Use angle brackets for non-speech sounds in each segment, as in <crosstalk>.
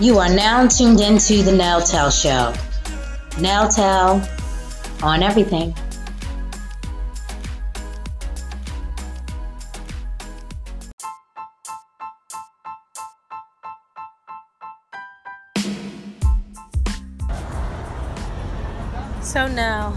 You are now tuned into the Nail Tell Show. Nail Tell on everything. So now,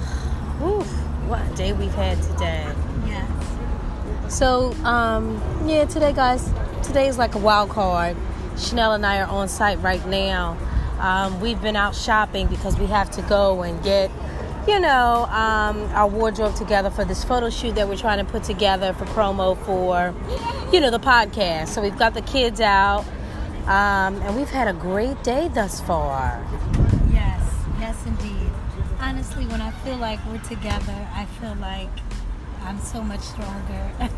whew, what a day we've had today. Yes. So, um, yeah, today, guys, today is like a wild card. Chanel and I are on site right now. Um, we've been out shopping because we have to go and get, you know, um, our wardrobe together for this photo shoot that we're trying to put together for promo for, you know, the podcast. So we've got the kids out, um, and we've had a great day thus far. Yes. Yes, indeed. Honestly, when I feel like we're together, I feel like I'm so much stronger. <laughs> <laughs> Weird?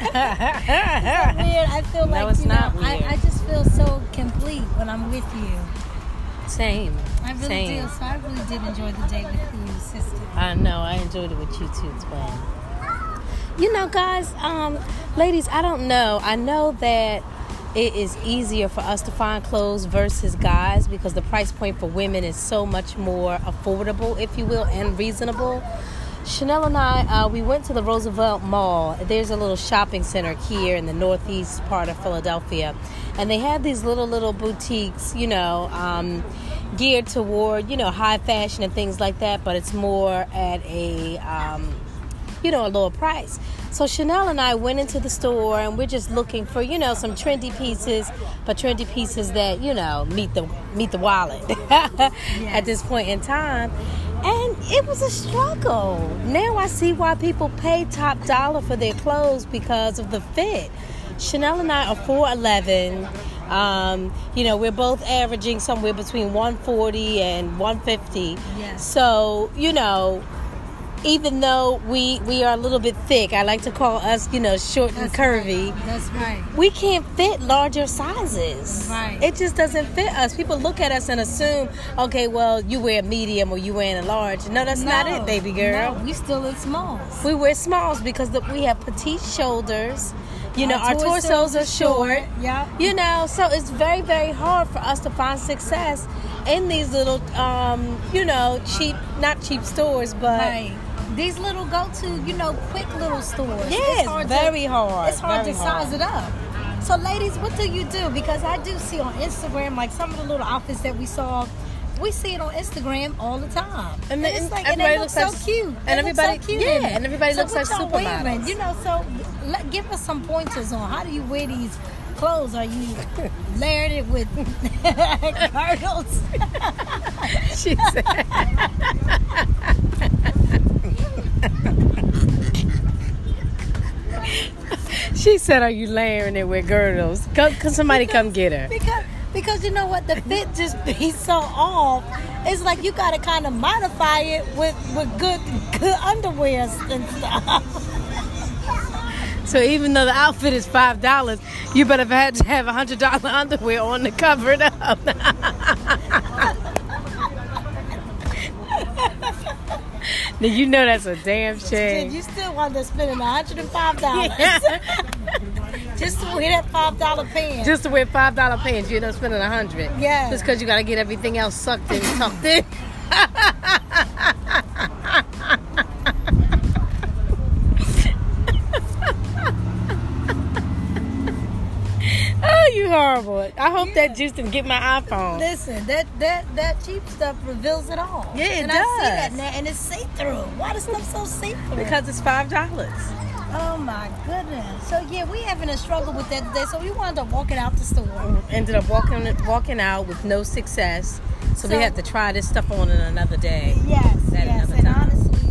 I feel No, like you know, not I. I just feel so complete when I'm with you. Same. I really Same. do. So I really did enjoy the day with you, sister. I know. I enjoyed it with you too, twin. You know, guys, um, ladies, I don't know. I know that it is easier for us to find clothes versus guys because the price point for women is so much more affordable, if you will, and reasonable. Chanel and I, uh, we went to the Roosevelt Mall. There's a little shopping center here in the northeast part of Philadelphia, and they had these little little boutiques, you know, um, geared toward you know high fashion and things like that. But it's more at a um, you know, a lower price. So Chanel and I went into the store and we're just looking for, you know, some trendy pieces, but trendy pieces that, you know, meet the meet the wallet <laughs> at this point in time. And it was a struggle. Now I see why people pay top dollar for their clothes because of the fit. Chanel and I are 4'11. Um, you know, we're both averaging somewhere between 140 and 150. Yes. So, you know, even though we we are a little bit thick, I like to call us, you know, short and curvy. Right. That's right. We can't fit larger sizes. Right. It just doesn't fit us. People look at us and assume, okay, well, you wear a medium or you wear a large. No, that's not it, baby girl. No, we still in smalls. We wear smalls because the, we have petite shoulders. You know, our, Our torsos, torsos are are short. short, yeah. You know, so it's very, very hard for us to find success in these little, um, you know, cheap, not cheap stores, but Right. These little go-to, you know, quick little stores. Yeah, It's hard very to, hard, It's hard very to size it up. So, ladies, what do you do? Because I do see on Instagram, like some of the little outfits that we saw, we see it on Instagram all the time. And then it's like, and everybody they look looks so like- cute. and They everybody- so cute yeah, and everybody so looks like wearing? supermodels. You know, so let, give us some pointers on how do you wear these clothes? Are you <laughs> layering it with <laughs> girdles? <laughs> she said. She said, "Are you layering it with girdles? Come, can somebody come get her?" because because you know what the fit just <laughs> be so off it's like you gotta kind of modify it with with good good underwear and stuff <laughs> So even though the outfit is five dollars, you better have had to have a hundred dollar <laughs> underwear on to cover it up. You know that's a damn shame. you still want to spend $105 <laughs> <laughs> just to wear that $5 pants Just to wear five dollar pants, you end up spending a hundred. Yeah. Just because you got to get everything else sucked in, tucked in. <laughs> oh, you horrible! I hope that juice didn't get my iPhone. Listen, that that that cheap stuff reveals it all. Yeah, it and I see that now, and it's see through. Why does stuff so see through? Because it's five dollars. oh my goodness. So yeah, we having a struggle with that today. So we wound up walking out the store. Ended up walking walking out with no success, so, we So- had to try this stuff on in another day. Yes, yes, and time. honestly,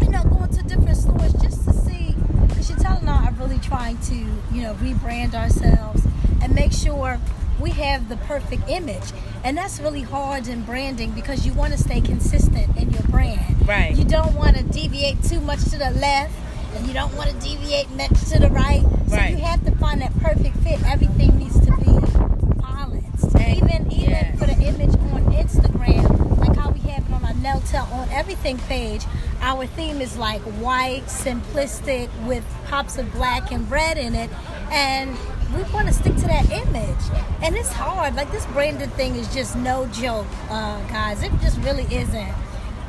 you know, going to different stores just to see. Because Chantel and I are really trying to, you know, rebrand ourselves and make sure we have the perfect image. And that's really hard in branding because you want to stay consistent in your brand. Right. You don't want to deviate too much to the left, and you don't want to deviate much to the right. So Right. you have to find that perfect fit. Everything needs to be balanced. And- even even yes. for the image on Instagram, like how we have it on our Neltel on everything page, our theme is like white, simplistic, with pops of black and red in it. And we want to stick to that image, and it's hard. Like this branded thing is just no joke, uh, guys. It just really isn't.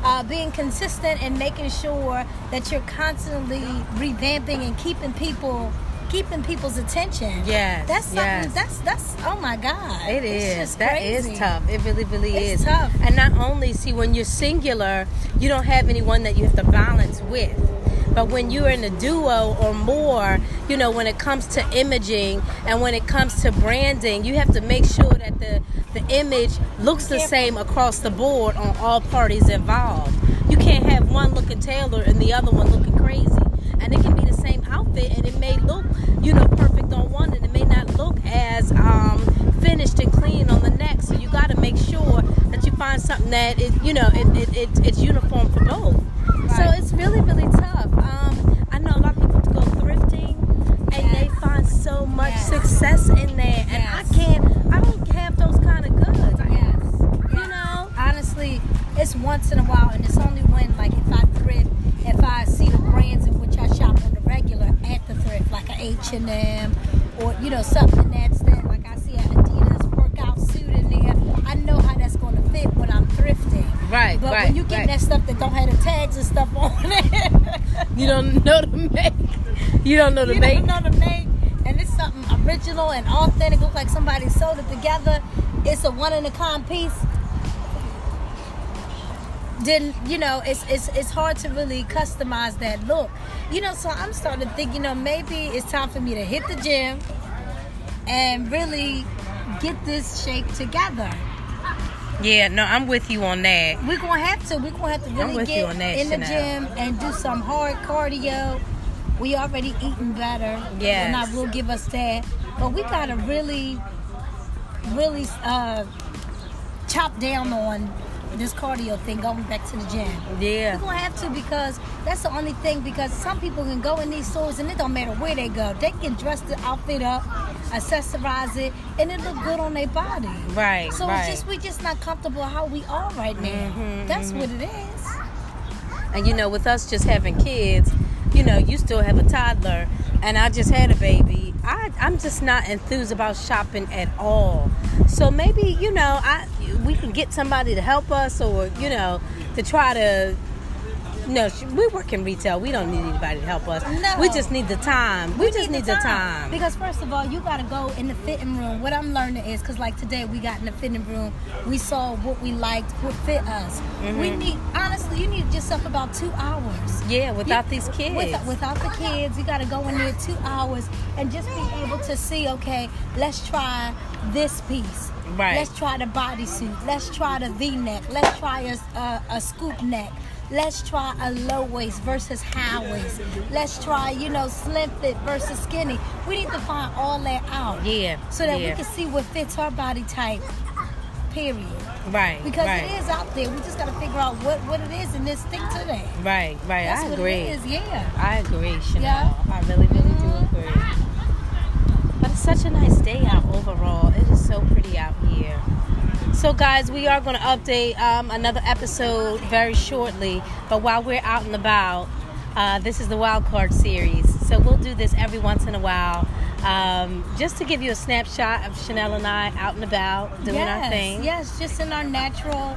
Uh, being consistent and making sure that you're constantly revamping and keeping people keeping people's attention. Yes, that's something. yes. That's that's. Oh my God, It is. That is tough. It really, really It's is. tough. And not only see when you're singular, you don't have anyone that you have to balance with. But when you're in a duo or more, you know, when it comes to imaging and when it comes to branding, you have to make sure that the the image looks the same across the board on all parties involved. You can't have one looking tailored and the other one looking crazy. And it can be the same outfit and it may look, you know, perfect on one and it may not look as um, finished and clean on the next. So you got to make sure that you find something that is, you know, it, it, it, it's uniform for both. Like a H and M, or you know something that's that, like I see an Adidas workout suit in there. I know how that's going to fit when I'm thrifting. Right, But right, when you get right. that stuff that don't have the tags and stuff on it, <laughs> You don't know the make. You don't know the you make. You don't know to make, and it's something original and authentic. Looks like somebody sewed it together. It's a one in a kind piece. Then you know it's it's it's hard to really customize that look. You know, so I'm starting to think. You know, maybe it's time for me to hit the gym and really get this shape together. Yeah, no, I'm with you on that. We're gonna have to. We're gonna have to really get that, in the Chanel. gym and do some hard cardio. We already eating better. yeah And I will give us that. But we gotta really, really uh, chop down on this cardio thing going back to the gym. Yeah. We're gonna have to because that's the only thing. Because some people can go in these stores and it don't matter where they go, they can dress the outfit up, accessorize it, and it look good on their body. Right, So right. it's just we're just not comfortable how we are right now. Mhm, That's what it is. And you know, with us just having kids, you know, you still have a toddler, and I just had a baby. I, I'm just not enthused about shopping at all. So maybe you know, I we can get somebody to help us, or you know, to try to. No, sh- we work in retail. We don't need anybody to help us. No. We just need the time. We, just need, the time. Because first of all, you gotta go in the fitting room. What I'm learning is because like today we got in the fitting room, we saw what we liked, what fit us. We mm-hmm. need honestly, you need yourself about two hours. Yeah, without You- these kids. Without, without the kids, you got to go in there two hours and just be able to see, okay, let's try this piece. Right. Let's try the bodysuit. Let's try the V neck. Let's try a, a, a scoop neck. Let's try a low waist versus high waist. Let's try, you know, slim fit versus skinny. We need to find all that out. Yeah, So that yeah. we can see what fits our body type. Period. right. Because right. it is out there. We just got to figure out what, what it is and then stick to that. Right, right. That's I what agree. it is. Yeah. I agree, Chanel. Yeah. I really, really do agree. But it's such a nice day out overall. It is so pretty out here. So, guys, we are going to update um, another episode very shortly. But while we're out and about, uh, this is the Wild Card series. So, we'll do this every once in a while um, just to give you a snapshot of Chanel and I out and about doing yes, our thing. Yes, just in our natural,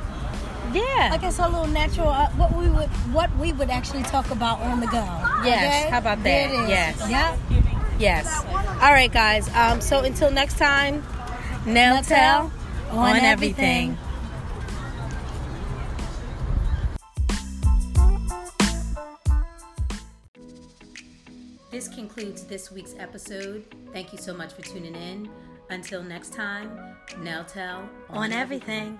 Yeah. I guess our little natural, uh, what we would, what we would actually talk about on the go. Yes, okay? how about that? it is. Yes. Yep. Yes. All right, guys. Um, so until next time, Nail Tell on everything. This concludes this week's episode. Thank you so much for tuning in. Until next time, Nail Tell on everything.